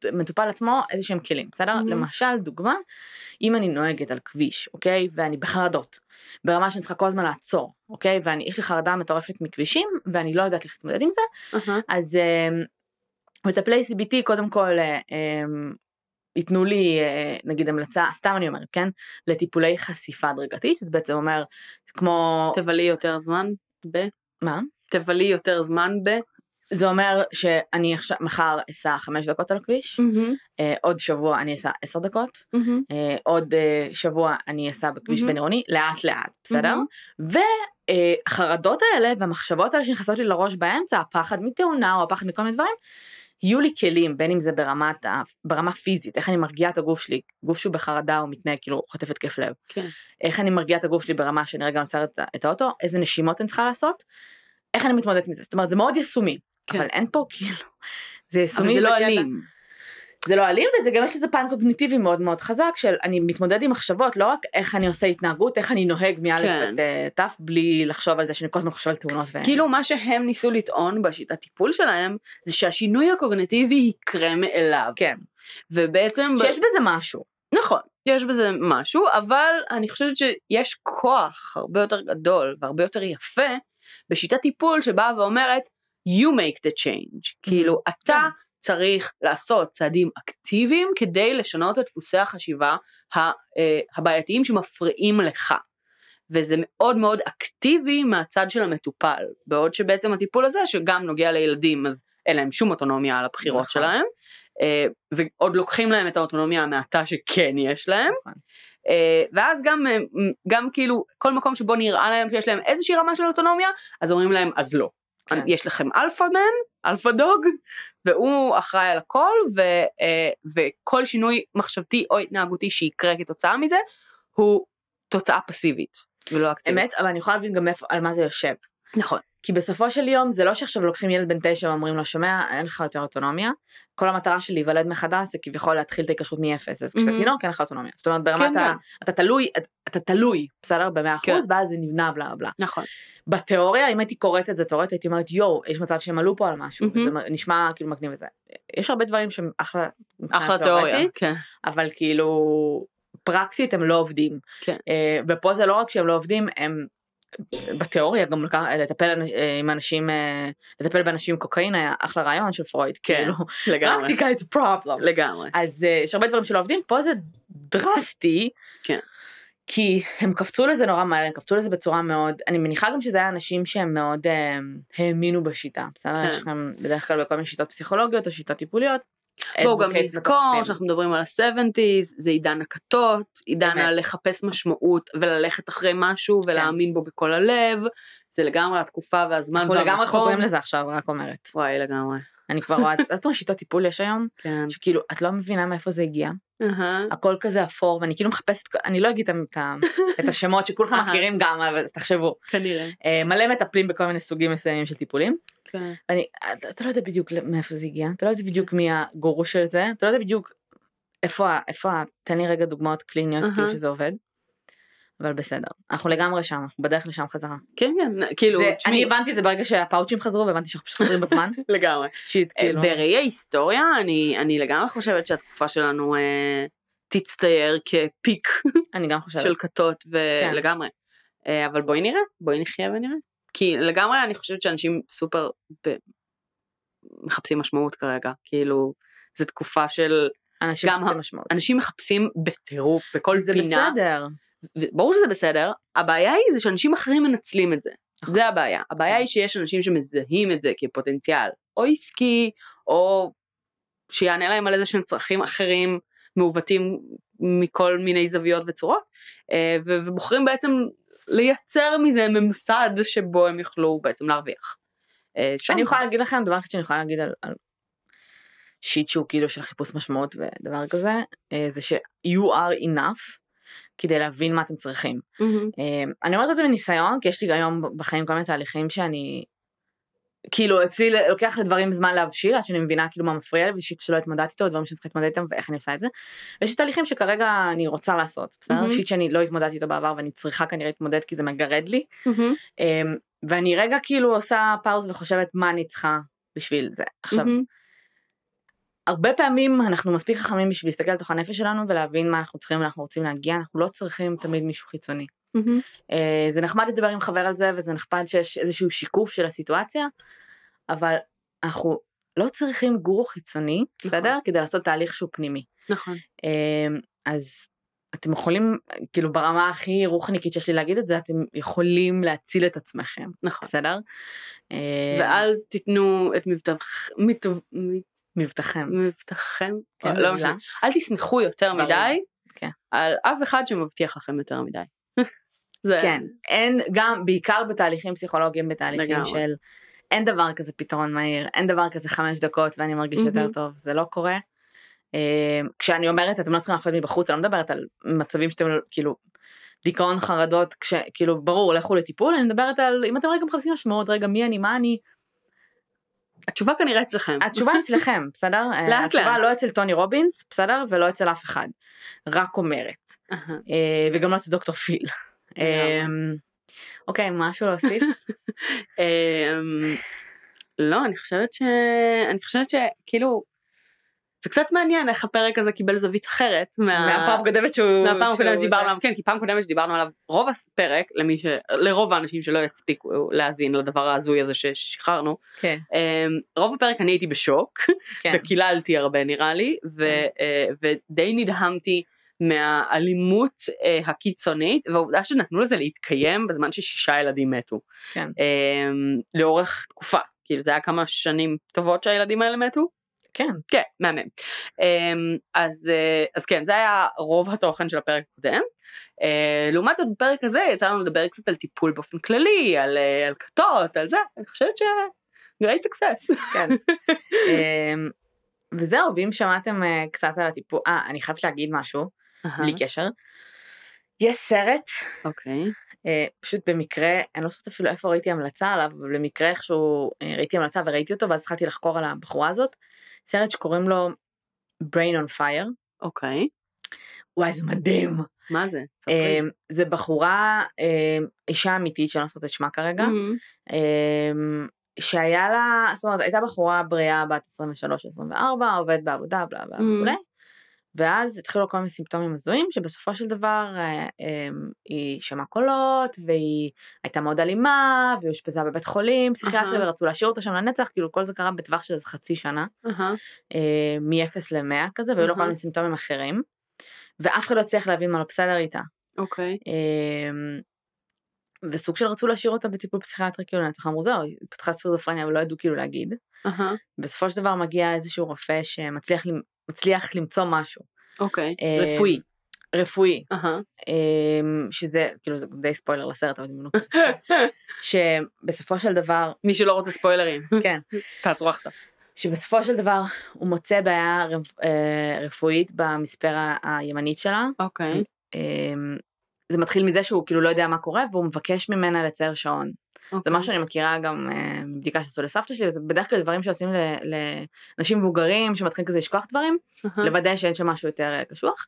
למטופל עצמו איזה שהם כלים, בסדר? Mhm. למשל, דוגמה, אם אני נוהגת על כביש, אוקיי? ואני בחרדות, ברמה שאני צריכה כל הזמן לעצור, אוקיי? ויש לי חרדה מטורפת מכבישים, ואני לא יודעת איך להתמודד עם זה, אהה. אז אמ, מטפלי CBT קודם כל אה, אמ, ייתנו לי אה, נגיד המלצה, סתם אני אומרת, כן? לטיפולי חשיפה הדרגתית, שזה בעצם אומר כמו... תבלי יותר זמן ב... מה? תבלי יותר זמן ב... זה אומר שאני עכשיו מחר אסע חמש דקות על הכביש, אה, עוד שבוע אני אסע עשר דקות, מהמם. אה, עוד אה, שבוע אני אסע בכביש מהמם. בין עירוני לאט לאט, בסדר? מהמם. והחרדות האלה והמחשבות האלה שנכנסות לי לראש באמצע, הפחד מתאונה או הפחד מכל מיני דברים, יהיו לי כלים, בין אם זה ברמת, ה- ברמה פיזית, איך אני מרגיעה את הגוף שלי, גוף שהוא בחרדה הוא מתנהג כאילו חוטף התקף לב, כן. איך אני מרגיעה את הגוף שלי ברמה שאני רגע עוצרת את את האוטו, איזה נשימות אני צריכה לעשות, איך אני מתמודדת עם זה, זאת אומרת זה מאוד יישומי, כן. אבל אין פה כאילו, זה אבל יישומי, זה לא אלים. זה לא אלים וזה גם יש לזה פן קוגניטיבי מאוד מאוד חזק של אני מתמודד עם מחשבות לא רק איך אני עושה התנהגות איך אני נוהג מאלף כן. עד אה, תף בלי לחשוב על זה שאני כל הזמן חושב על תאונות. ו... כאילו מה שהם ניסו לטעון בשיטת טיפול שלהם זה שהשינוי הקוגניטיבי יקרה מאליו. כן. ובעצם... ב- שיש בזה משהו. נכון, יש בזה משהו, אבל אני חושבת שיש כוח הרבה יותר גדול והרבה יותר יפה בשיטת טיפול שבאה ואומרת you make the change. כאילו אתה כן. צריך לעשות צעדים אקטיביים כדי לשנות את דפוסי החשיבה אה, הבעייתיים שמפריעים לך. וזה מאוד מאוד אקטיבי מהצד של המטופל, בעוד שבעצם הטיפול הזה שגם נוגע לילדים אז אין להם שום אוטונומיה על הבחירות נכון. שלהם, אה, ועוד לוקחים להם את האוטונומיה המעטה שכן יש להם, נכון. אה, ואז גם, גם כאילו כל מקום שבו נראה להם שיש להם איזושהי רמה של אוטונומיה, אז אומרים להם אז לא. כן. יש לכם alpha man, alpha dog, והוא אחראי על הכל, ו, אה, וכל שינוי מחשבתי או התנהגותי שיקרה כתוצאה מזה, הוא תוצאה פסיבית, ולא אקטיבית. אמת, אבל אני יכולה להבין גם איפה, על מה זה יושב. נכון. כי בסופו של יום זה לא שעכשיו לוקחים ילד בן תשע ואומרים לו שומע אין לך יותר אוטונומיה. כל המטרה של להיוולד מחדש זה כביכול להתחיל את ההיקשרות מאפס אז כשאתה מהמם. תינוק אין לך אוטונומיה. זאת אומרת ברמת כן, ה... כן. אתה תלוי אתה תלוי בסדר במאה כן. אחוז ואז זה נבנה בלה בלה. נכון. בתיאוריה אם הייתי קוראת את זה תיאורית הייתי אומרת יואו יש מצב שהם עלו פה על משהו מהמם. זה נשמע כאילו מגניב וזה. יש הרבה דברים שהם אחלה. אחלה תיאוריה. תיאורטית, כן. אבל כאילו פרקטית הם לא עובדים. כן. אה, ופה זה לא רק שהם לא עובדים הם בתיאוריה גם לקח- לטפל אה, עם אנשים אה, לטפל באנשים עם קוקאין היה אחלה רעיון של פרויד כן, כאילו לגמרי. פרקטיקה it's problem לגמרי. אז אה, יש הרבה דברים שלא עובדים פה זה דרסטי כן. כי הם קפצו לזה נורא מהר הם קפצו לזה בצורה מאוד אני מניחה גם שזה היה אנשים שהם מאוד אה, האמינו בשיטה בסדר כן. יש לכם בדרך כלל בכל מיני שיטות פסיכולוגיות או שיטות טיפוליות. בואו גם נזכור. שאנחנו מדברים על ה-70's, זה עידן הכתות, עידן. הלחפש משמעות וללכת אחרי משהו ולהאמין בו בכל הלב, זה לגמרי התקופה והזמן אנחנו והמקום. לגמרי חוזרים לזה עכשיו רק אומרת וואי לגמרי, אני כבר רואה את יודעת כמה שיטות טיפול יש היום כן. שכאילו את לא מבינה מאיפה זה הגיע אהה. הכל כזה אפור ואני כאילו מחפשת אני לא אגיד את *laughs* את השמות שכולכם אהה. מכירים גם אבל תחשבו כנראה. אה, מלא מטפלים בכל מיני סוגים מסוימים של טיפולים כן. ואני אתה- לא יודע בדיוק מאיפה זה הגיע אתה לא יודע בדיוק מי הגורו של זה אתה לא יודע בדיוק איפה איפה ה- תן לי רגע דוגמאות קליניות אהה. כאילו שזה עובד. אבל בסדר אנחנו לגמרי שם אנחנו בדרך לשם חזרה. כן כן, כאילו, זה- תשמעי, אני הבנתי את זה ברגע שהפאוצ'ים חזרו והבנתי שאנחנו פשוט חוזרים בזמן. *laughs* לגמרי. שיט אה, כאילו. בראי ההיסטוריה אני אני לגמרי חושבת שהתקופה שלנו אה, תצטייר כפיק אני גם חושבת. של כתות כן. ולגמרי. אה, אבל בואי נראה, בואי נחיה ונראה. כי לגמרי אני חושבת שאנשים סופר ב... מחפשים משמעות כרגע, כאילו, זו תקופה של, אנשים מחפשים משמעות. אנשים מחפשים בטירוף בכל זה פינה. בסדר. ברור שזה בסדר, הבעיה היא זה שאנשים אחרים מנצלים את זה. נכון. זה הבעיה. הבעיה היא שיש אנשים שמזהים את זה כפוטנציאל, או עסקי, או שיענה להם על איזה שהם צרכים אחרים מעוותים מכל מיני זוויות וצורות, אה, ובוחרים בעצם לייצר מזה ממסד שבו הם יוכלו בעצם להרוויח. אה. אני יכולה להגיד לכם דבר אחד שאני יכולה להגיד על, על שיט שהוא כאילו של חיפוש משמעות ודבר כזה אה, זה ש you are enough כדי להבין מה אתם צריכים. אה, אני אומרת את זה מניסיון כי יש לי היום בחיים כל מיני תהליכים שאני כאילו אצלי לוקח לדברים זמן להבשיל עד שאני מבינה כאילו מה מפריע לי ושיט שלא התמודדתי איתו דברים שאני צריכה להתמודד איתם ואיך אני עושה את זה. ויש תהליכים שכרגע אני רוצה לעשות בסדר מהמם. שיט שאני לא התמודדתי איתו בעבר ואני צריכה כנראה להתמודד כי זה מגרד לי. אמ, ואני רגע כאילו עושה פאוז וחושבת מה אני צריכה בשביל זה. עכשיו, מהמם. הרבה פעמים אנחנו מספיק חכמים בשביל להסתכל לתוך הנפש שלנו ולהבין מה אנחנו צריכים ואנחנו רוצים להגיע, אנחנו לא צריכים תמיד מישהו חיצוני. אה, זה נחמד לדבר עם חבר על זה וזה נחמד שיש איזשהו שיקוף של הסיטואציה, אבל אנחנו לא צריכים גורו חיצוני, נכון. בסדר? כדי לעשות תהליך שהוא פנימי. נכון. אמ, אז אתם יכולים, כאילו ברמה הכי רוחניקית שיש לי להגיד את זה, אתם יכולים להציל את עצמכם, נכון. בסדר? אה, ואל תיתנו את מבטח- מטב- מבטחם. מבטחכם, כן, לא משנה. אל תסמכו יותר. מדי כן. על אף אחד שמבטיח לכם יותר מדי. *laughs* זה- כן, אין, גם, בעיקר בתהליכים פסיכולוגיים, בתהליכים לגמרי. של אין דבר כזה פתרון מהיר, אין דבר כזה חמש דקות ואני מרגיש יותר. טוב, זה לא קורה. אה, כשאני אומרת אתם לא צריכים להחליט מבחוץ, אני לא מדברת על מצבים שאתם כאילו דיכאון חרדות, כשכאילו ברור לכו לטיפול, אני מדברת על אם אתם רגע מחפשים משמעות, רגע מי אני, מה אני, התשובה כנראה אצלכם. התשובה *laughs* אצלכם, בסדר? אה, לאט התשובה לאט. לא אצל טוני רובינס, בסדר? ולא אצל אף אחד. רק אומרת. אה, וגם לא אצל דוקטור פיל. לגמרי. אה, אוקיי, משהו להוסיף? *laughs* אמ, לא, אני חושבת ש... אני חושבת שכאילו, זה קצת מעניין איך הפרק הזה קיבל זווית אחרת. מה- מהפעם הקודמת שהוא... מהפעם הקודמת שדיברנו עליו, כן, כי פעם קודמת שדיברנו עליו, רוב הפרק, למי ש... לרוב האנשים שלא יצפיקו להאזין לדבר ההזוי הזה ששחררנו, כן, אמ, רוב הפרק אני הייתי בשוק, כן. וקיללתי הרבה נראה לי, ו, כן. אה, ודי נדהמתי מהאלימות אה, הקיצונית והעובדה שנתנו לזה להתקיים בזמן ששישה ילדים מתו. כן. אה, לאורך תקופה, כאילו זה היה כמה שנים טובות שהילדים האלה מתו. כן. כן, מהמם. אה, אז, אה, אז כן, זה היה רוב התוכן של הפרק הקודם. אה, לעומת זאת בפרק הזה יצא לנו לדבר קצת על טיפול באופן כללי, על, אה, על כתות, על זה, אני חושבת ש... great success. כן. *laughs* אמ, וזהו, ואם שמעתם קצת על הטיפול, אה, אני חייבת להגיד משהו, בלי קשר. יש סרט, אוקיי. אה, פשוט במקרה, אני לא זוכרת אפילו איפה ראיתי המלצה עליו, אבל במקרה איכשהו ראיתי המלצה וראיתי אותו, ואז התחלתי לחקור על הבחורה הזאת. סרט שקוראים לו Brain on Fire. אוקיי. וואי, זה מדהים. מה זה? ספרי. אמ, זה בחורה, אמ, אישה אמיתית, שאני לא זוכרת את שמה כרגע. אמ, שהיה לה, זאת אומרת, הייתה בחורה בריאה בת 23-24, עובדת בעבודה, בלה בלה. וכולי, ואז התחילו כל מיני סימפטומים הזויים, שבסופו של דבר אה, אמ, היא שמעה קולות, והיא הייתה מאוד אלימה, והיא אושפזה בבית חולים, פסיכיאטרי, אהה. ורצו להשאיר אותה שם לנצח, כאילו כל זה קרה בטווח של חצי שנה, אהה. אה, מ-0 ל-100 כזה, והיו לו כל. מיני סימפטומים אחרים, ואף אחד לא הצליח להבין מה לא בסדר איתה. אוקיי. אמ, וסוג של רצו להשאיר אותה בטיפול פסיכיאטרי כאילו לנצח אמרו זהו היא פתחה סכיזופרניה אבל לא ידעו כאילו להגיד. אהה. בסופו של דבר מגיע איזשהו רופא שמצליח מצליח למצוא משהו אוקיי. אה, רפואי. רפואי אהה. אמ, שזה כאילו זה די ספוילר לסרט אבל אני *laughs* שבסופו של דבר מי שלא רוצה ספוילרים. כן *laughs* תעצרו עכשיו. שבסופו של דבר הוא מוצא בעיה אה, רפואית במספרה הימנית שלה. אוקיי. אמ, זה מתחיל מזה שהוא כאילו לא יודע מה קורה והוא מבקש ממנה לצייר שעון. זה אוקיי. משהו שאני מכירה גם אה, מבדיקה שעשו לסבתא שלי, וזה בדרך כלל דברים שעושים לאנשים מבוגרים שמתחילים כזה לשכוח דברים, אהה. לוודא שאין שם משהו יותר אה, קשוח,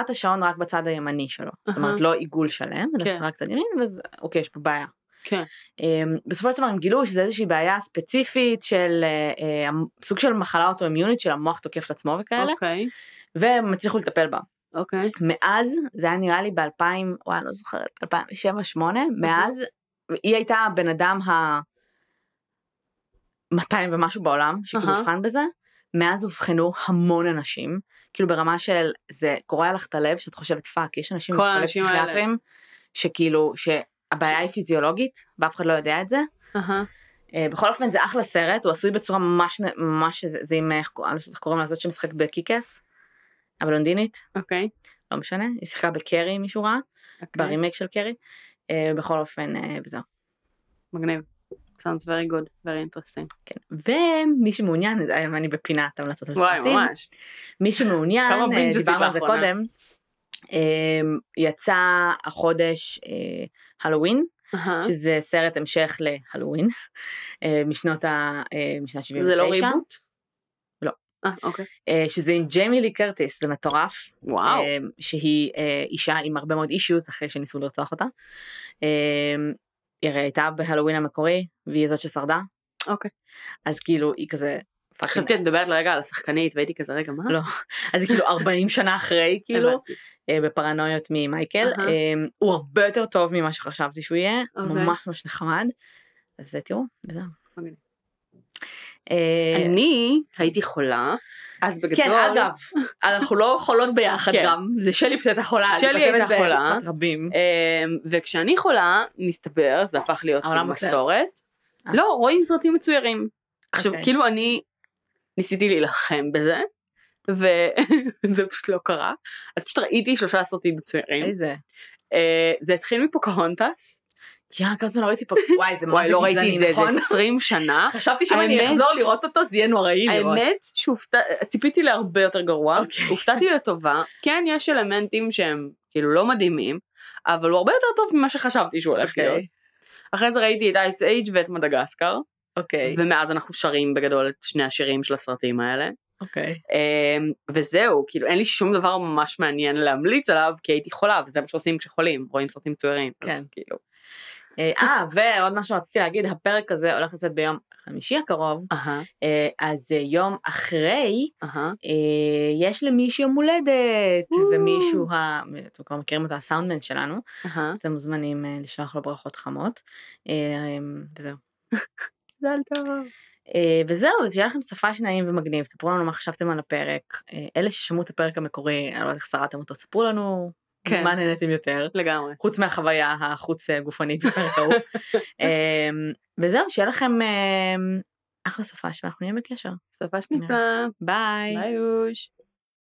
את השעון רק בצד הימני שלו, זאת אומרת. לא עיגול שלם, אלא כן. ציירה קצת ימין, ואז אוקיי יש פה בעיה. כן. אמ, בסופו של דבר הם גילו שזה איזושהי בעיה ספציפית של אה, סוג של מחלה אוטואימיונית של המוח תוקף את עצמו וכאלה, אוקיי. והם הצליחו לטפל בה. אוקיי. מאז, זה היה נראה לי ב-2000, וואי, אני לא זוכרת, 2007-2008, מאז, היא הייתה הבן אדם ה... 200 ומשהו בעולם, שכאילו אהה. אובחן בזה, מאז אובחנו המון אנשים, כאילו ברמה של, זה קורע לך את הלב, שאת חושבת fuck, יש אנשים האלה. פסיכיאטרים, שכאילו, שהבעיה היא פיזיולוגית, ואף אחד לא יודע את זה. אה, בכל אופן זה אחלה סרט, הוא עשוי בצורה ממש, ממש, זה, זה עם, איך- אני לא איך קוראים לה, זאת שמשחקת בקיקס, הבלונדינית. אוקיי. לא משנה, היא שיחקה בקרי מישהו ראה, אוקיי. ברימייק של קרי, אה, בכל אופן אה, וזהו. מגניב. sounds very good, very interesting. כן. ומי שמעוניין, אה, אני בפינת המלצות על וואי, סרטים, ממש. מי שמעוניין, דיברנו על זה? קודם, יצא החודש הלואוין, אהה. שזה סרט המשך להלואוין, משנות ה... משנת 79. זה לא ריבוט? לא. אה, אוקיי. אה, שזה עם ג'יימי לי קרטיס, זה מטורף. וואו. אה, שהיא אישה עם הרבה מאוד אישיוז אחרי שניסו לרצוח אותה. היא הרי הייתה בהלואוין המקורי והיא זאת ששרדה אוקיי. אז כאילו היא כזה. חשבתי את מדברת לרגע על השחקנית והייתי כזה רגע מה? לא, אז היא כאילו 40 שנה אחרי *laughs* כאילו בפרנויות ממייקל הוא הרבה יותר טוב ממה שחשבתי שהוא יהיה אוקיי. ממש ממש נחמד. אז תראו וזהו. אה, אני הייתי חולה, אז בגדול... כן אגב *laughs* אנחנו לא חולות ביחד כן. גם זה שלי פשוט הייתה חולה אני שלי הייתה חולה. רבים. אמ, וכשאני חולה, מסתבר, זה הפך להיות כאילו. מסורת. אה. לא, רואים סרטים מצוירים. עכשיו, אוקיי. כאילו אני ניסיתי להילחם בזה, וזה *laughs* פשוט לא קרה. אז פשוט ראיתי שלושה סרטים מצוירים. איזה. אה, זה התחיל מפוקהונטס. יא, כמה זמן לא ראיתי פה, *laughs* וואי זה וואי, לא ראיתי את זה איזה נכון? 20 שנה. חשבתי שאם אני אחזור לראות אותו זה יהיה נוראי לראות. האמת שציפיתי להרבה יותר גרוע, אוקיי. הופתעתי לטובה, כן יש אלמנטים שהם כאילו לא מדהימים, אבל הוא הרבה יותר טוב ממה שחשבתי שהוא הולך אוקיי, להיות. אחרי זה ראיתי את אייס אייג' ואת מדגסקר, אוקיי, ומאז אנחנו שרים בגדול את שני השירים של הסרטים האלה. אוקיי. אמ, וזהו, כאילו אין לי שום דבר ממש מעניין להמליץ עליו, כי הייתי חולה, וזה מה שעושים כשחולים, רואים סרטים מצוירים. אז כן. כאילו. אה, אה, ועוד משהו רציתי להגיד, הפרק הזה הולך לצאת ביום חמישי הקרוב, אה, אז אה, יום אחרי, יש למישהו יום הולדת. ומישהו, ה- אתם כבר מכירים אותו, הסאונדמן שלנו. אז אתם מוזמנים לשלוח לו ברכות חמות, אה, וזהו. *laughs* מזל טוב. וזהו, אז שיהיה לכם סופש נעים ומגניב, ספרו לנו מה חשבתם על הפרק. אלה ששמעו את הפרק המקורי, אני לא יודעת איך שרדתם אותו, ספרו לנו כן. מה נהניתם יותר. לגמרי. חוץ מהחוויה החוץ אה, גופנית בפרק ההוא. *laughs* אמ, וזהו, שיהיה לכם אמ, אחלה סופש ואנחנו נהיה בקשר. סופש נפלא. ביי. ביי אוש.